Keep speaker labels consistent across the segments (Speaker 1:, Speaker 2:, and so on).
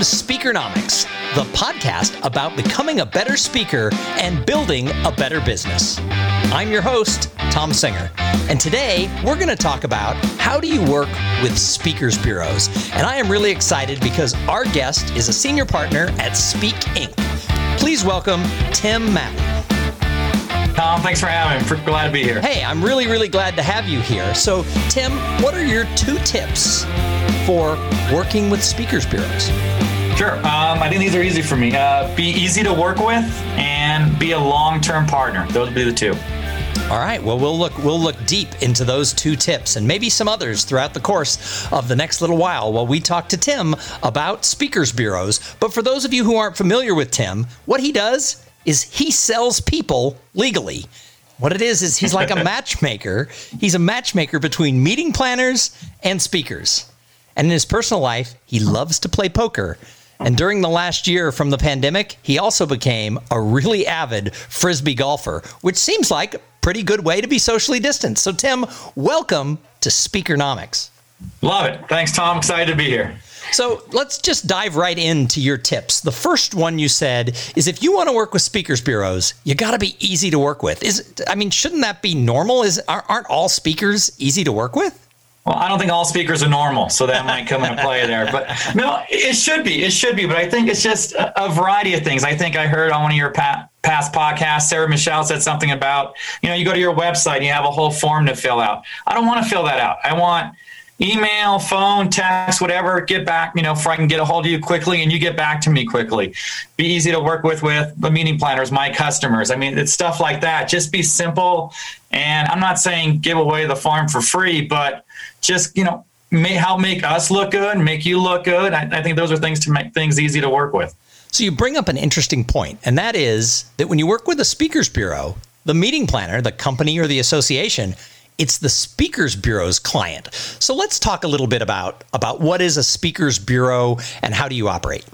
Speaker 1: to Speakernomics, the podcast about becoming a better speaker and building a better business. I'm your host, Thom Singer, and today we're going to talk about how do you work with speakers bureaus. And I am really excited because our guest is a senior partner at Speak Inc. Please welcome Tim Mathy.
Speaker 2: Thom, thanks for having me. Glad to be here.
Speaker 1: Hey, I'm really, really glad to have you here. So, Tim, what are your two tips for working with speakers bureaus?
Speaker 2: Sure. Um, I think these are easy for me. Uh, be easy to work with and be a long-term partner. Those would be the two.
Speaker 1: All right. Well, we'll look we'll look deep into those two tips and maybe some others throughout the course of the next little while while we talk to Tim about speakers bureaus. But for those of you who aren't familiar with Tim, what he does is he sells people legally. What it is is he's like a matchmaker. He's a matchmaker between meeting planners and speakers. And in his personal life, he loves to play poker. And during the last year from the pandemic, he also became a really avid frisbee golfer, which seems like a pretty good way to be socially distanced. So, Tim, welcome to Speakernomics.
Speaker 2: Love it. Thanks, Thom. Excited to be here.
Speaker 1: So let's just dive right into your tips. The first one you said is if you want to work with speakers bureaus, you got to be easy to work with. Is I mean, shouldn't that be normal? Is aren't all speakers easy to work with?
Speaker 2: Well, I don't think all speakers are normal, so that might come into play there. But no, it should be. It should be. But I think it's just a, variety of things. I think I heard on one of your past podcasts, Sarah Michelle said something about, you know, you go to your website and you have a whole form to fill out. I don't want to fill that out. I want email, phone, text, whatever, get back, you know, if I can get a hold of you quickly and you get back to me quickly. Be easy to work with with the meeting planners, my customers. I mean, it's stuff like that. Just be simple. And I'm not saying give away the farm for free, but just, you know, may, help make us look good, make you look good. I, I think those are things to make things easy to work with.
Speaker 1: So you bring up an interesting point, and that is that when you work with a speakers bureau, the meeting planner, the company or the association, it's the Speakers Bureau's client. So let's talk a little bit about, about what is a Speakers Bureau and how do you operate?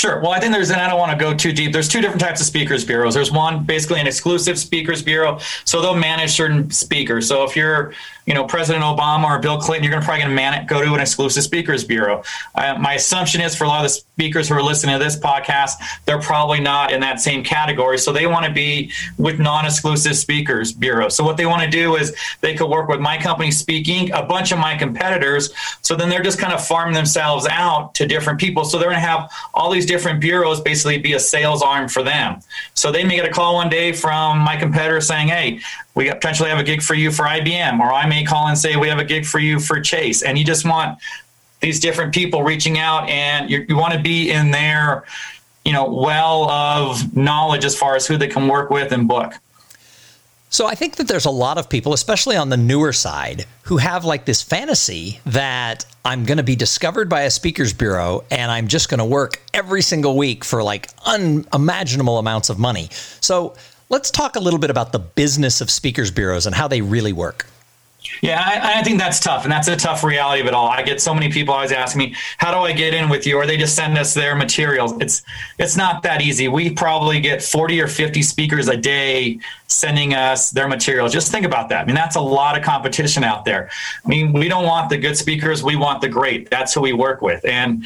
Speaker 2: Sure. Well, I think there's, and I don't want to go too deep. There's two different types of speakers bureaus. There's one basically an exclusive speakers bureau, so they'll manage certain speakers. So if you're you know, President Obama or Bill Clinton, you're going to probably going to go to an exclusive speakers bureau. Uh, my assumption is for a lot of the speakers who are listening to this podcast, they're probably not in that same category. So they want to be with non-exclusive speakers bureau. So what they want to do is they could work with my company Speak Inc, a bunch of my competitors. So then they're just kind of farming themselves out to different people. So they're going to have all these different bureaus basically be a sales arm for them. So they may get a call one day from my competitor saying, Hey, we potentially have a gig for you for IBM, or I may call and say we have a gig for you for Chase, and you just want these different people reaching out, and you, you want to be in their, you know, well of knowledge as far as who they can work with and book.
Speaker 1: So I think that there's a lot of people, especially on the newer side, who have like this fantasy that I'm going to be discovered by a speakers bureau and I'm just going to work every single week for like unimaginable amounts of money. So Let's talk a little bit about the business of speakers bureaus and how they really work.
Speaker 2: Yeah, I, I, think that's tough, and that's a tough reality of it all. I get so many people always asking me, "How do I get in with you?" Or they just send us their materials. It's it's not that easy. We probably get forty or fifty speakers a day sending us their materials. Just think about that. I mean, that's a lot of competition out there. I mean, we don't want the good speakers; we want the great. That's who we work with, and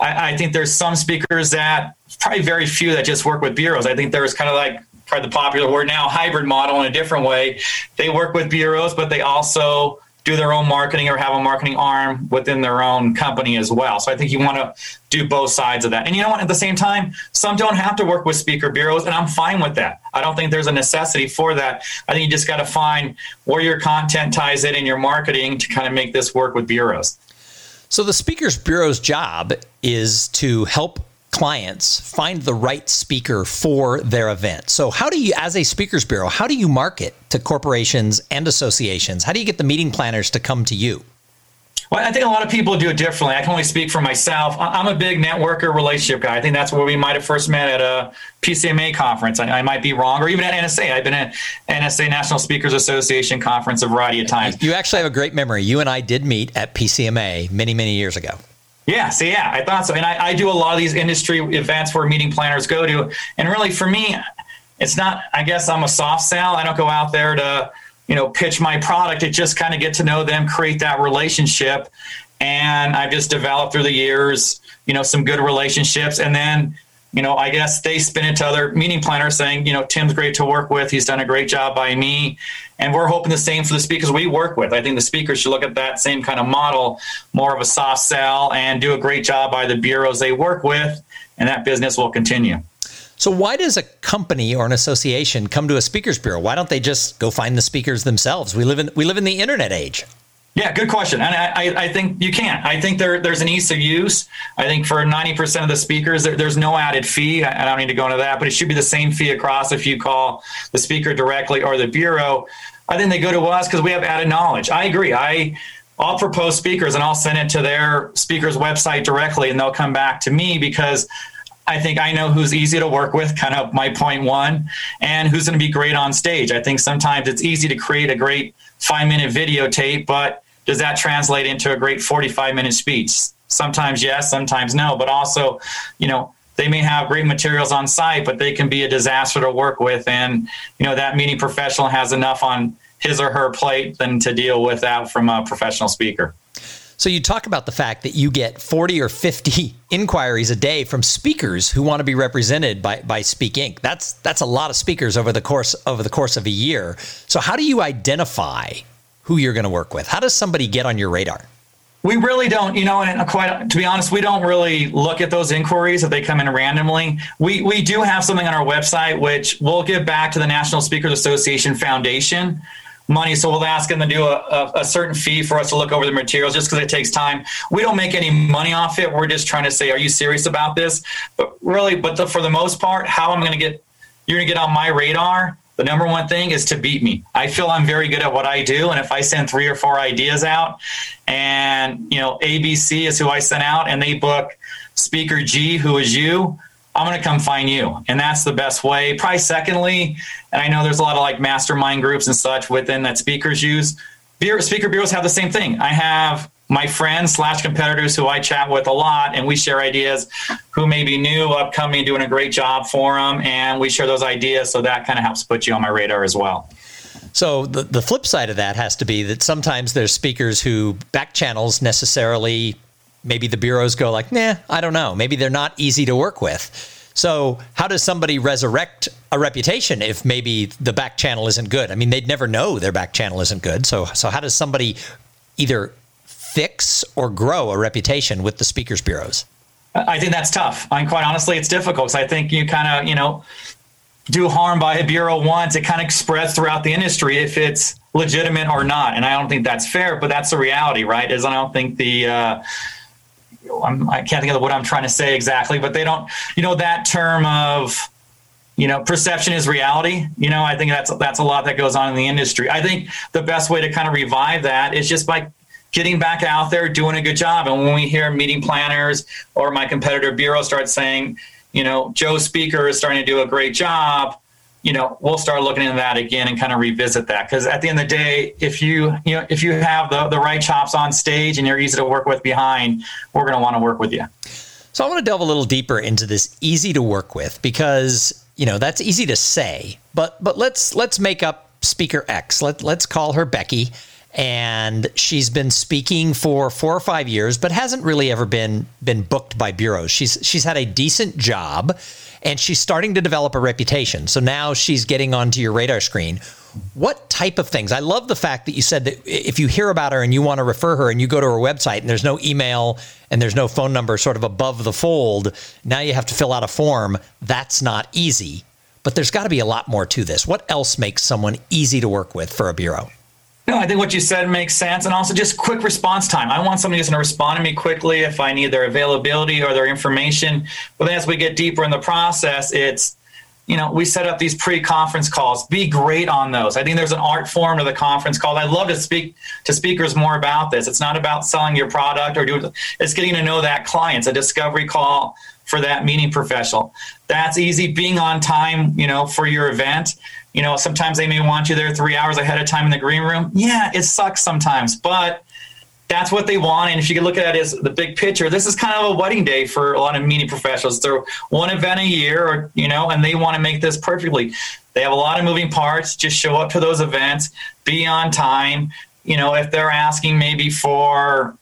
Speaker 2: I, I think there's some speakers that probably very few that just work with bureaus. I think there's kind of like probably the popular word now, hybrid model in a different way. They work with bureaus, but they also do their own marketing or have a marketing arm within their own company as well. So I think you want to do both sides of that. And you know what? At the same time, some don't have to work with speaker bureaus, and I'm fine with that. I don't think there's a necessity for that. I think you just got to find where your content ties in in your marketing to kind of make this work with bureaus.
Speaker 1: So the speakers bureau's job is to help clients find the right speaker for their event. So, how do you, as a speakers bureau, how do you market to corporations and associations? How do you get the meeting planners to come to you?
Speaker 2: Well, I think a lot of people do it differently. I can only speak for myself. I'm a big networker relationship guy. I think that's where we might have first met at a PCMA conference. I, I might be wrong, or even at NSA. I've been at NSA National Speakers Association conference a variety of times.
Speaker 1: You actually have a great memory. You and I did meet at PCMA many, many years ago.
Speaker 2: Yeah, so yeah, I thought so. And I, I do a lot of these industry events where meeting planners go to. And really, for me, it's not, I guess I'm a soft sell. I don't go out there to, you know, pitch my product. It just kind of get to know them, create that relationship. and I've just developed through the years, you know, some good relationships. And then, you know, I guess they spin it to other meeting planners saying, you know, Tim's great to work with. He's done a great job by me. And we're hoping the same for the speakers we work with. I think the speakers should look at that same kind of model, more of a soft sell, and do a great job by the bureaus they work with, and that business will continue.
Speaker 1: So why does a company or an association come to a speakers bureau? Why don't they just go find the speakers themselves? We live in we live in the internet age.
Speaker 2: Yeah, good question. And I, I think you can. I think there, there's an ease of use. I think for 90% of the speakers, there, there's no added fee. I, I don't need to go into that, but it should be the same fee across if you call the speaker directly or the bureau. I think they go to us because we have added knowledge. I agree. I, I'll propose speakers and I'll send it to their speaker's website directly and they'll come back to me because I think I know who's easy to work with, kind of my point one, and who's going to be great on stage. I think sometimes it's easy to create a great five minute videotape, but does that translate into a great 45 minute speech? Sometimes yes, sometimes no. But also, you know, they may have great materials on site, but they can be a disaster to work with. And, you know, that meeting professional has enough on his or her plate than to deal with that from a professional speaker.
Speaker 1: So you talk about the fact that you get 40 or 50 inquiries a day from speakers who want to be represented by, by Speak Inc. That's that's a lot of speakers over the course over the course of a year. So how do you identify who you're going to work with? How does somebody get on your radar?
Speaker 2: We really don't, you know, and quite to be honest, we don't really look at those inquiries if they come in randomly. We we do have something on our website which we'll give back to the National Speakers Association Foundation money. So we'll ask them to do a, a, a certain fee for us to look over the materials just because it takes time. We don't make any money off it. We're just trying to say, are you serious about this? But really, but the, for the most part, how I'm going to get you're going to get on my radar the number one thing is to beat me. I feel I'm very good at what I do. And if I send three or four ideas out and, you know, ABC is who I sent out and they book speaker G, who is you, I'm going to come find you. And that's the best way. Probably secondly, and I know there's a lot of like mastermind groups and such within that speakers use. Speaker bureaus have the same thing. I have my friends slash competitors who I chat with a lot, and we share ideas who may be new, upcoming, doing a great job for them, and we share those ideas. So that kind of helps put you on my radar as well.
Speaker 1: So the the flip side of that has to be that sometimes there's speakers who back channels necessarily. Maybe the bureaus go like, nah, I don't know. Maybe they're not easy to work with. So, how does somebody resurrect a reputation if maybe the back channel isn't good? I mean, they'd never know their back channel isn't good. So, so how does somebody either fix or grow a reputation with the speakers bureaus?
Speaker 2: I think that's tough. I mean, quite honestly, it's difficult because I think you kind of, you know, do harm by a bureau once, it kind of spreads throughout the industry if it's legitimate or not. And I don't think that's fair, but that's the reality, right? Is I don't think the, uh, I'm, I can't think of what I'm trying to say exactly, but they don't, you know, that term of, you know, perception is reality. You know, I think that's that's a lot that goes on in the industry. I think the best way to kind of revive that is just by getting back out there, doing a good job. And when we hear meeting planners or my competitor bureau start saying, you know, Joe Speaker is starting to do a great job, you know, we'll start looking into that again and kind of revisit that. Because at the end of the day, if you, you know, if you have the, the right chops on stage and you're easy to work with behind, we're going to want to work with you.
Speaker 1: So I want to delve a little deeper into this easy to work with because, you know, that's easy to say, but but let's let's make up speaker X. Let let's call her Becky and she's been speaking for four or five years, but hasn't really ever been been booked by bureaus. She's she's had a decent job, and she's starting to develop a reputation. So now she's getting onto your radar screen. What type of things? I love the fact that you said that if you hear about her and you want to refer her, and you go to her website and there's no email and there's no phone number, sort of above the fold. Now you have to fill out a form. That's not easy. But there's got to be a lot more to this. What else makes someone easy to work with for a bureau?
Speaker 2: No, I think what you said makes sense. And also just quick response time. I want somebody who's going to respond to me quickly if I need their availability or their information. But as we get deeper in the process, it's, you know, we set up these pre conference calls. Be great on those. I think there's an art form to the conference call. I'd love to speak to speakers more about this. It's not about selling your product or doing, it's getting to know that client. It's a discovery call for that meeting professional. That's easy. Being on time, you know, for your event you know, sometimes they may want you there three hours ahead of time in the green room. Yeah, it sucks sometimes, but that's what they want. And if you can look at it as the big picture, this is kind of a wedding day for a lot of media professionals. They're one event a year, or you know, and they want to make this perfectly. They have a lot of moving parts. Just show up to those events, be on time. You know, if they're asking maybe for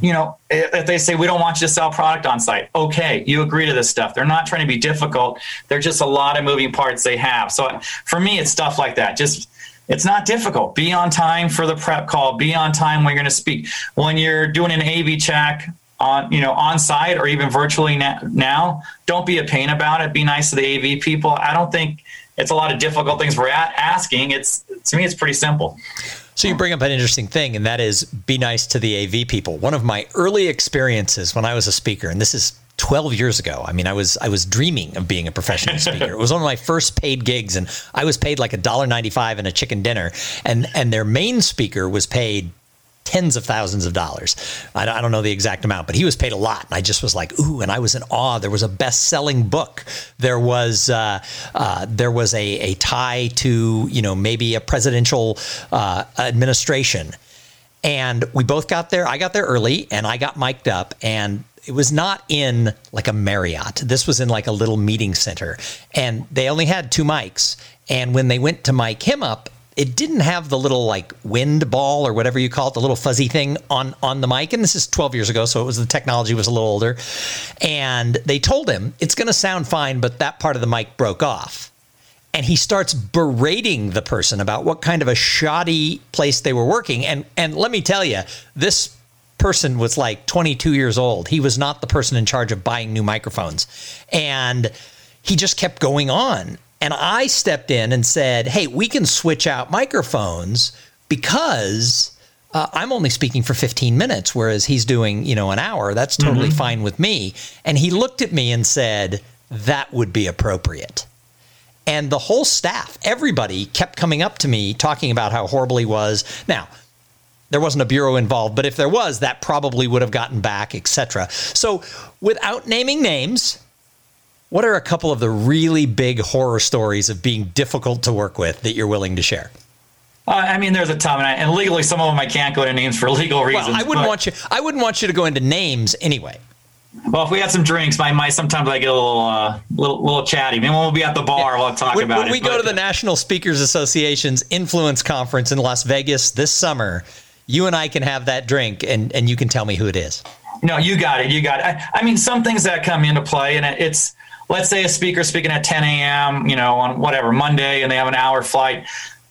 Speaker 2: you know, if they say we don't want you to sell product on site, okay, you agree to this stuff. They're not trying to be difficult. They're just a lot of moving parts they have. So for me, it's stuff like that. Just it's not difficult. Be on time for the prep call. Be on time when you're going to speak. When you're doing an AV check on you know on site or even virtually now, don't be a pain about it. Be nice to the AV people. I don't think it's a lot of difficult things we're asking. It's to me, it's pretty simple.
Speaker 1: So you bring up an interesting thing, and that is be nice to the AV people. One of my early experiences when I was a speaker, and this is 12 years ago. I mean, I was I was dreaming of being a professional speaker. it was one of my first paid gigs, and I was paid like a dollar ninety five and a chicken dinner, and and their main speaker was paid tens of thousands of dollars. I, don't know the exact amount, but he was paid a lot. And I just was like, ooh, and I was in awe. There was a best-selling book. There was uh, uh, there was a, a tie to you know maybe a presidential uh, administration. And we both got there. I got there early, and I got mic'd up, and it was not in like a Marriott. This was in like a little meeting center, and they only had two mics. And when they went to mic him up, it didn't have the little like wind ball or whatever you call it, the little fuzzy thing on on the mic. And this is 12 years ago, so it was the technology was a little older. And they told him it's going to sound fine, but that part of the mic broke off. And he starts berating the person about what kind of a shoddy place they were working. And and let me tell you, this person was like 22 years old. He was not the person in charge of buying new microphones. And he just kept going on and I stepped in and said, hey, we can switch out microphones because uh, I'm only speaking for 15 minutes, whereas he's doing, you know, an hour. That's totally mm-hmm. fine with me. And he looked at me and said, that would be appropriate. And the whole staff, everybody kept coming up to me talking about how horrible he was. Now, there wasn't a bureau involved, but if there was, that probably would have gotten back, etc. So, without naming names, what are a couple of the really big horror stories of being difficult to work with that you're willing to share?
Speaker 2: Uh, I mean, there's a ton, and, I, and, legally, some of them I can't go into names for legal reasons.
Speaker 1: Well, I wouldn't want you. I wouldn't want you to go into names anyway.
Speaker 2: Well, if we had some drinks, my might sometimes I get a little, uh, little, little chatty. Maybe when we'll be at the bar, we'll talk
Speaker 1: when,
Speaker 2: about
Speaker 1: when
Speaker 2: it.
Speaker 1: When we go to the National Speakers Association's Influence Conference in Las Vegas this summer, you and I can have that drink, and and you can tell me who it is.
Speaker 2: No, you got it. You got it. I, I mean, some things that come into play, and it's let's say a speaker speaking at 10 a.m., you know, on whatever Monday, and they have an hour flight.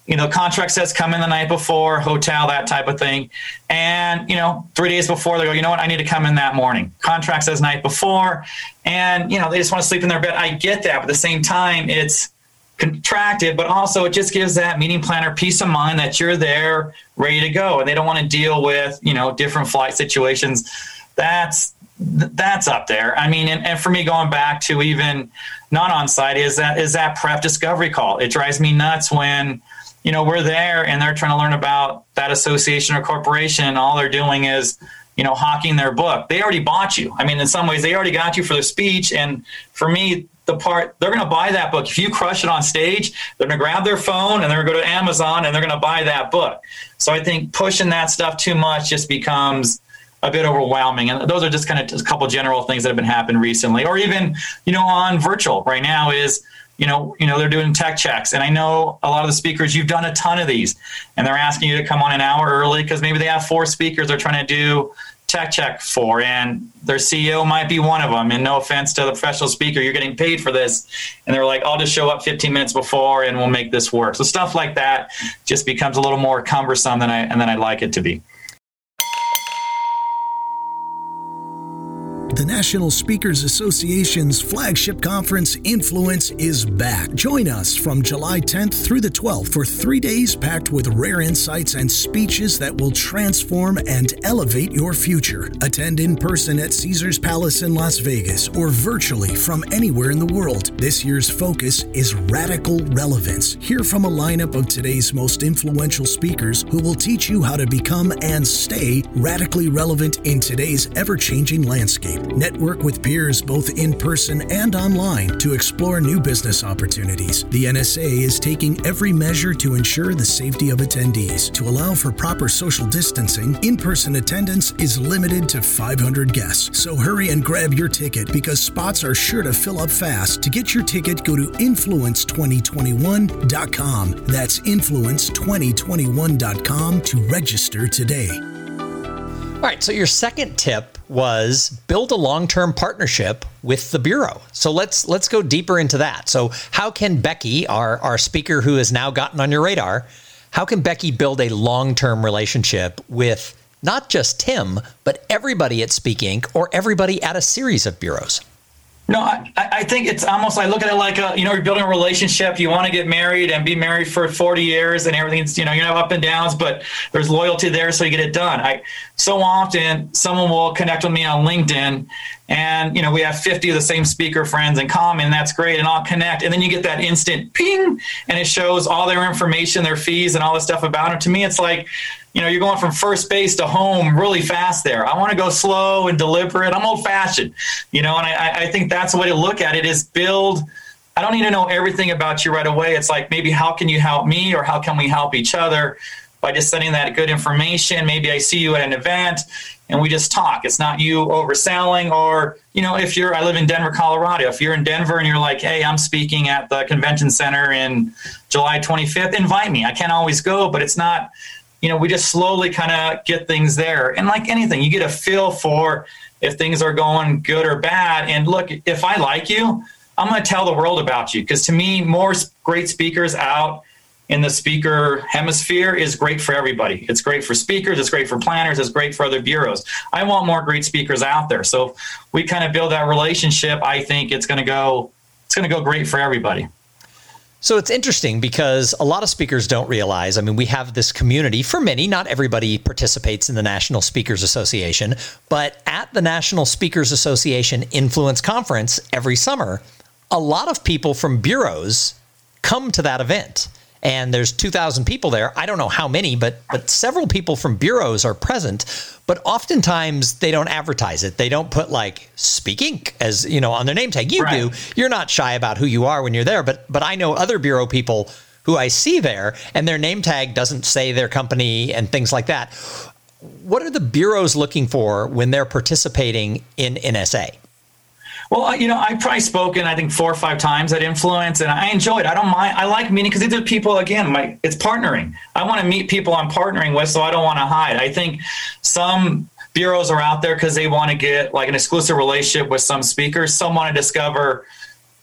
Speaker 2: You know, contract says come in the night before, hotel, that type of thing. And, you know, three days before, they go, you know what, I need to come in that morning. Contract says night before. And, you know, they just want to sleep in their bed. I get that. But at the same time, it's contracted, but also it just gives that meeting planner peace of mind that you're there ready to go. And they don't want to deal with, you know, different flight situations. That's that's up there. I mean, and, and, for me, going back to even not on site is that is that prep discovery call. It drives me nuts when you know we're there and they're trying to learn about that association or corporation, and all they're doing is you know hawking their book. They already bought you. I mean, in some ways, they already got you for the speech. And for me, the part they're going to buy that book. If you crush it on stage, they're going to grab their phone and they're going to go to Amazon and they're going to buy that book. So I think pushing that stuff too much just becomes a bit overwhelming. And those are just kind of a couple general things that have been happening recently, or even you know on virtual. Right now is you know you know they're doing tech checks, and I know a lot of the speakers you've done a ton of these, and they're asking you to come on an hour early because maybe they have four speakers they're trying to do tech check for. And their ceo might be one of them and no offense to the professional speaker you're getting paid for this. And they're like i'll just show up 15 minutes before and we'll make this work. So stuff like that just becomes a little more cumbersome than i and than i'd like it to be
Speaker 3: The National Speakers Association's flagship conference, Influence, is back. Join us from July 10th through the 12th for three days packed with rare insights and speeches that will transform and elevate your future. Attend in person at Caesars Palace in Las Vegas or virtually from anywhere in the world. This year's focus is radical relevance. Hear from a lineup of today's most influential speakers who will teach you how to become and stay radically relevant in today's ever changing landscape. Network with peers both in person and online to explore new business opportunities. The NSA is taking every measure to ensure the safety of attendees. To allow for proper social distancing, in person attendance is limited to 500 guests. So hurry and grab your ticket because spots are sure to fill up fast. To get your ticket, go to influence2021.com. That's influence2021.com to register today.
Speaker 1: All right, so your second tip was build a long-term partnership with the bureau. So let's let's go deeper into that. So how can Becky, our our speaker who has now gotten on your radar, how can Becky build a long-term relationship with not just Tim, but everybody at Speak Inc. or everybody at a series of bureaus?
Speaker 2: No, I, I think it's almost I look at it like a you know you're building a relationship. You want to get married and be married for 40 years and everything's you know you have up and downs, but there's loyalty there, so you get it done. I so often someone will connect with me on LinkedIn, and you know we have 50 of the same speaker friends in common. And that's great, and I'll connect, and then you get that instant ping, and it shows all their information, their fees, and all the stuff about it. To me, it's like you know, you're going from first base to home really fast there. I want to go slow and deliberate. I'm old fashioned, you know, and I, I think that's the way to look at it is build. I don't need to know everything about you right away. It's like maybe how can you help me or how can we help each other by just sending that good information. Maybe I see you at an event and we just talk. It's not you overselling or, you know, if you're, I live in Denver, Colorado. If you're in Denver and you're like, hey, I'm speaking at the convention center in July 25th, invite me. I can't always go, but it's not, you know, we just slowly kind of get things there. And like anything, you get a feel for if things are going good or bad. And look, if I like you, I'm going to tell the world about you because to me, more great speakers out in the speaker hemisphere is great for everybody. It's great for speakers, it's great for planners, it's great for other bureaus. I want more great speakers out there. So we kind of build that relationship. I think it's going to go it's going to go great for everybody.
Speaker 1: So it's interesting because a lot of speakers don't realize. I mean, we have this community for many, not everybody participates in the National Speakers Association, but at the National Speakers Association Influence Conference every summer, a lot of people from bureaus come to that event and there's 2,000 people there. I don't know how many, but but several people from bureaus are present. But oftentimes they don't advertise it. They don't put like Speak Inc. as you know on their name tag. You right. do. You're not shy about who you are when you're there. But but I know other bureau people who I see there, and their name tag doesn't say their company and things like that. What are the bureaus looking for when they're participating in NSA?
Speaker 2: Well, you know, I've probably spoken, I think, four or five times at Influence, and I enjoy it. I don't mind. I like meeting because these are people, again, my, it's partnering. I want to meet people I'm partnering with, so I don't want to hide. I think some bureaus are out there because they want to get like an exclusive relationship with some speakers. Some want to discover,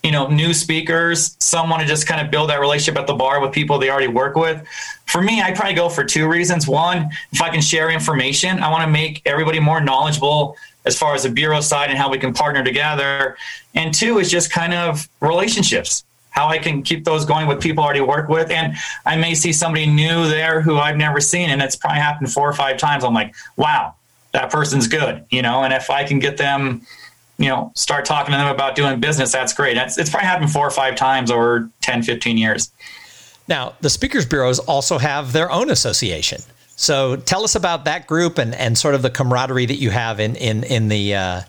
Speaker 2: you know, new speakers. Some want to just kind of build that relationship at the bar with people they already work with. For me, I probably go for two reasons. One, if I can share information, I want to make everybody more knowledgeable as far as the bureau side and how we can partner together. And two is just kind of relationships, how I can keep those going with people I already work with. And I may see somebody new there who I've never seen, and it's probably happened four or five times. I'm like, wow, that person's good, you know. And if I can get them, you know, start talking to them about doing business, that's great. That's, it's probably happened four or five times over 10, 15 years.
Speaker 1: Now, the speakers bureaus also have their own association. So tell us about that group and, and sort of the camaraderie that you have in in in the uh,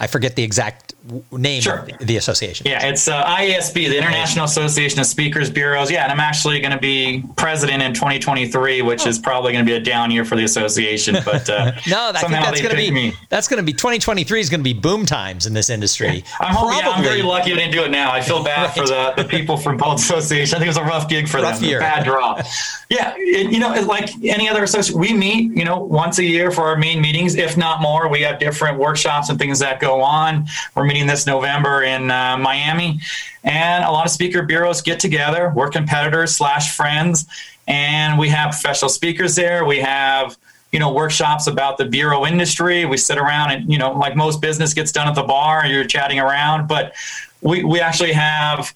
Speaker 1: I forget the exact name sure. of the, the, association.
Speaker 2: Yeah, it's uh, IASB, the International Association of Speakers Bureaus. Yeah, and I'm actually going to be president in 2023, which oh. is probably going to be a down year for the association. But uh,
Speaker 1: no, I think that's going to be me. that's going to be 2023 is going to be boom times in this industry.
Speaker 2: I'm, hoping, yeah, I'm very lucky I didn't do it now. I feel bad right. for the, the people from both associations. I think it was a rough gig for rough them, year. bad draw. yeah, it, you know, like any other association, we meet you know once a year for our main meetings, if not more. We have different workshops and things that go on. We're meeting this November in uh, Miami, and a lot of speaker bureaus get together. We're competitors slash friends, and we have professional speakers there. We have you know workshops about the bureau industry. We sit around and you know like most business gets done at the bar. You're chatting around, but we we actually have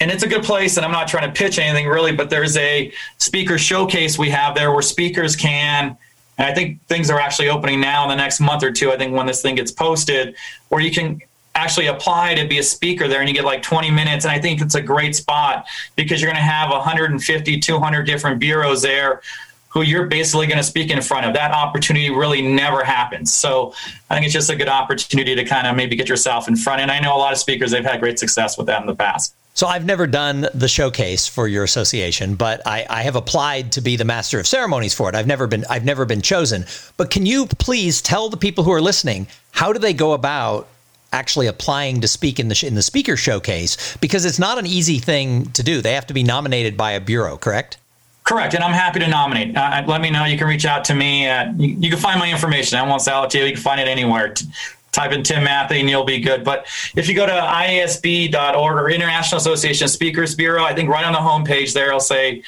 Speaker 2: and it's a good place and i'm not trying to pitch anything really but there's a speaker showcase we have there where speakers can and I think things are actually opening now in the next month or two. I think when this thing gets posted, where you can actually apply to be a speaker there and you get like 20 minutes. And I think it's a great spot because you're going to have 150, 200 different bureaus there who you're basically going to speak in front of. That opportunity really never happens. So I think it's just a good opportunity to kind of maybe get yourself in front. And I know a lot of speakers, they've had great success with that in the past.
Speaker 1: So I've never done the showcase for your association, but I, I, have applied to be the master of ceremonies for it. I've never been I've never been chosen. But can you please tell the people who are listening how do they go about actually applying to speak in the in the speaker showcase? Because it's not an easy thing to do. They have to be nominated by a bureau, correct?
Speaker 2: Correct, and I'm happy to nominate. Uh, let me know. You can reach out to me. You, you, can find my information. I won't sell it to you. You can find it anywhere. Type in Tim Mathy and you'll be good. But if you go to IASB.org or International Association of Speakers Bureau, I think right on the homepage there, I'll say,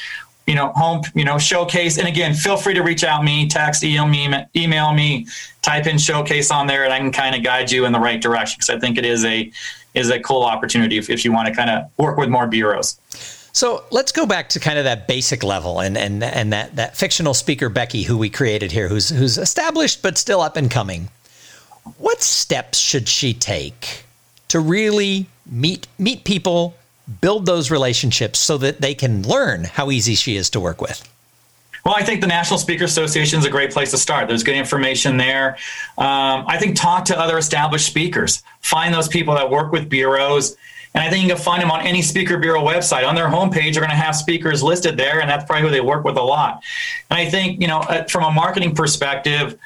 Speaker 2: you know, home, you know, showcase. And again, feel free to reach out me, text, email me, email me, type in showcase on there, and I can kind of guide you in the right direction because I think it is a is a cool opportunity if, if you want to kind of work with more bureaus.
Speaker 1: So let's go back to kind of that basic level and and and that that fictional speaker Becky who we created here, who's who's established but still up and coming. What steps should she take to really meet meet people, build those relationships so that they can learn how easy she is to work with?
Speaker 2: Well, I think the National Speaker Association is a great place to start. There's good information there. Um, I think talk to other established speakers. Find those people that work with bureaus and I think you can find them on any Speaker Bureau website. On their homepage, they're going to have speakers listed there, and that's probably who they work with a lot. And I think, you know, uh, from a marketing perspective,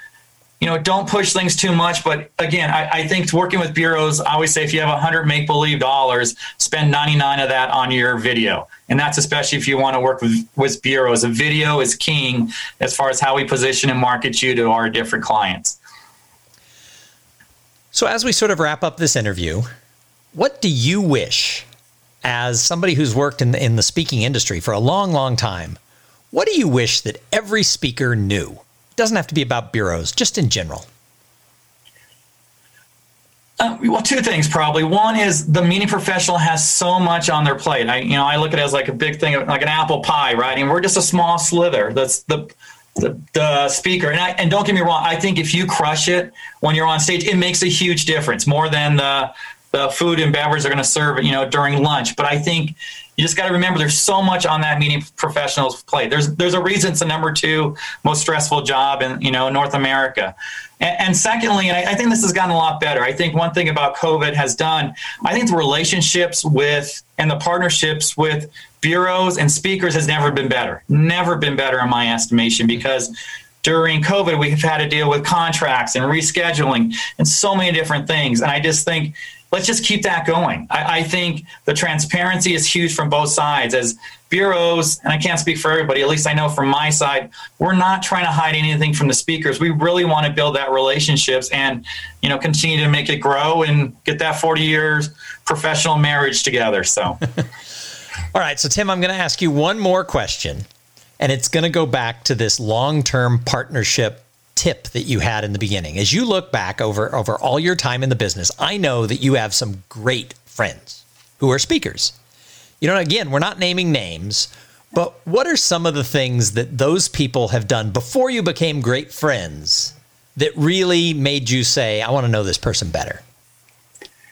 Speaker 2: you know, don't push things too much. But again, I, I think working with bureaus, I always say if you have 100 make believe dollars, spend 99 of that on your video. And that's especially if you want to work with, with bureaus. A video is king as far as how we position and market you to our different clients.
Speaker 1: So, as we sort of wrap up this interview, what do you wish, as somebody who's worked in the, in the speaking industry for a long, long time, what do you wish that every speaker knew? Doesn't have to be about bureaus, just in general.
Speaker 2: Uh, well, two things probably. One is the meeting professional has so much on their plate. I, you know, I look at it as like a big thing, like an apple pie, right? And we're just a small slither. That's the the, the speaker. And I, and don't get me wrong, I think if you crush it when you're on stage, it makes a huge difference more than the the food and beverage are going to serve, you know, during lunch. But I think you just got to remember there's so much on that meeting professionals plate. There's there's a reason it's the number two most stressful job in you know North America. And, and secondly, and I, I, think this has gotten a lot better. I think one thing about COVID has done, I think the relationships with and the partnerships with bureaus and speakers has never been better. Never been better in my estimation because during COVID, we've had to deal with contracts and rescheduling and so many different things. And I just think let's just keep that going. I, I, think the transparency is huge from both sides. As bureaus, and I can't speak for everybody, at least I know from my side, we're not trying to hide anything from the speakers. We really want to build that relationships and, you know, continue to make it grow and get that 40 years professional marriage together. So.
Speaker 1: All right. So, Tim, I'm going to ask you one more question, and it's going to go back to this long term partnership tip that you had in the beginning. As you look back over over all your time in the business, I know that you have some great friends who are speakers. You know, again, we're not naming names, but what are some of the things that those people have done before you became great friends that really made you say, I want to know this person better?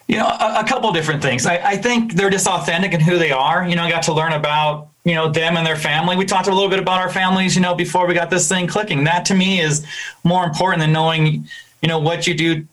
Speaker 2: You know, a, a couple different things. I, I think they're just authentic in who they are. You know, I got to learn about you know them and their family. We talked a little bit about our families you know before we got this thing clicking. That to me is more important than knowing you know what you do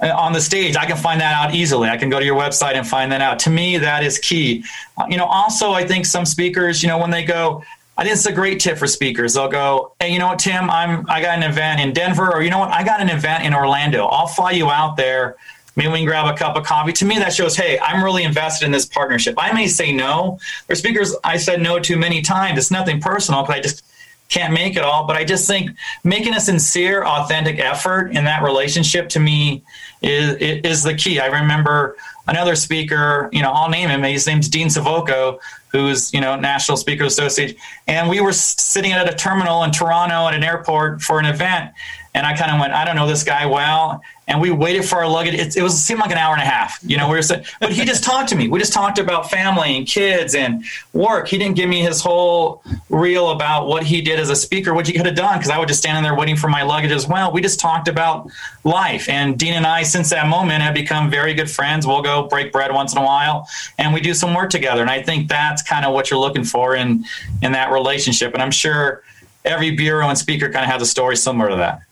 Speaker 2: uh, on the stage. I can find that out easily. I can go to your website and find that out. To me that is key. Uh, you know also i think some speakers you know when they go I think it's a great tip for speakers. They'll go, "Hey, you know what, Tim? I'm I got an event in Denver, or you know what, I got an event in Orlando. I'll fly you out there Maybe we can grab a cup of coffee. To me, that shows, hey, I'm really invested in this partnership. I may say no. There's speakers I said no to many times. It's nothing personal, but I just can't make it all. But I just think making a sincere, authentic effort in that relationship to me is is the key. I remember another speaker, you know, I'll name him. His name's Dean Savoco, who's you know National Speaker Association, and we were sitting at a terminal in Toronto at an airport for an event, and I kind of went, I don't know this guy well, and we waited for our luggage. It, it was it seemed like an hour and a half, you know. We were, but he just talked to me. We just talked about family and kids and work. He didn't give me his whole reel about what he did as a speaker, what he could have done, because I was just standing there waiting for my luggage as well. We just talked about life, and Dean and I, since that moment, have become very good friends. We'll go break bread once in a while, and we do some work together. And I think that's kind of what you're looking for in in that relationship. And I'm sure every bureau and speaker kind of has a story similar to that.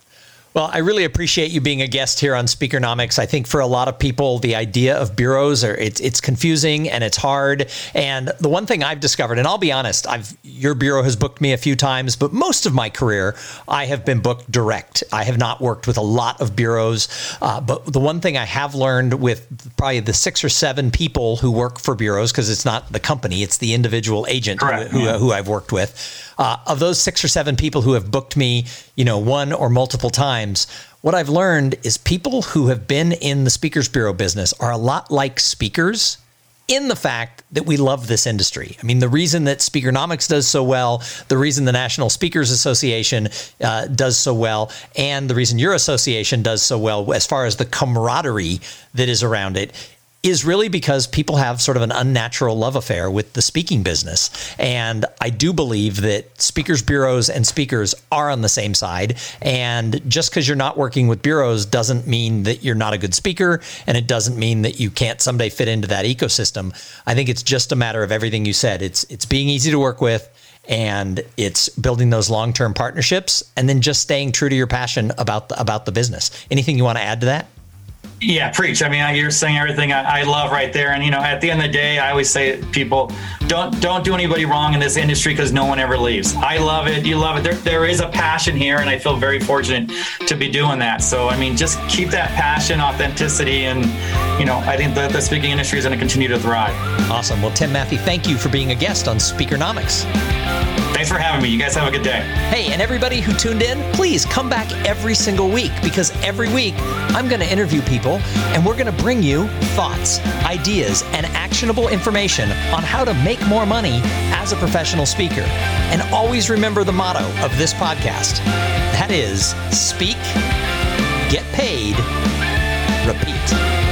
Speaker 1: Well, I really appreciate you being a guest here on Speakernomics. I think for a lot of people, the idea of bureaus are it's it's confusing and it's hard. And the one thing I've discovered, and I'll be honest, I've your bureau has booked me a few times, but most of my career I have been booked direct. I have not worked with a lot of bureaus. Uh, but the one thing I have learned with probably the six or seven people who work for bureaus, because it's not the company, it's the individual agent who, who, who I've worked with uh, of those six or seven people who have booked me, you know, one or multiple times, what I've learned is people who have been in the Speakers Bureau business are a lot like speakers in the fact that we love this industry. I mean, the reason that Speakernomics does so well, the reason the National Speakers Association uh, does so well, and the reason your association does so well as far as the camaraderie that is around it is really because people have sort of an unnatural love affair with the speaking business. And I do believe that speakers bureaus and speakers are on the same side. And just because you're not working with bureaus doesn't mean that you're not a good speaker. And it doesn't mean that you can't someday fit into that ecosystem. I think it's just a matter of everything you said. It's it's being easy to work with and it's building those long-term partnerships and then just staying true to your passion about the, about the business. Anything you want to add to that?
Speaker 2: Yeah, preach. I mean, you're saying everything I, I, love right there. And you know, at the end of the day, I always say people don't don't do anybody wrong in this industry because no one ever leaves. I love it. You love it. There, there is a passion here, and I feel very fortunate to be doing that. So, I mean, just keep that passion, authenticity, and you know, I think the, the speaking industry is going to continue to thrive.
Speaker 1: Awesome. Well, Tim Mathy, thank you for being a guest on Speakernomics.
Speaker 2: Thanks for having me. You guys have a good day.
Speaker 1: Hey, and everybody who tuned in, please come back every single week because every week I'm going to interview people and we're going to bring you thoughts, ideas, and actionable information on how to make more money as a professional speaker. And always remember the motto of this podcast that is speak, get paid, repeat.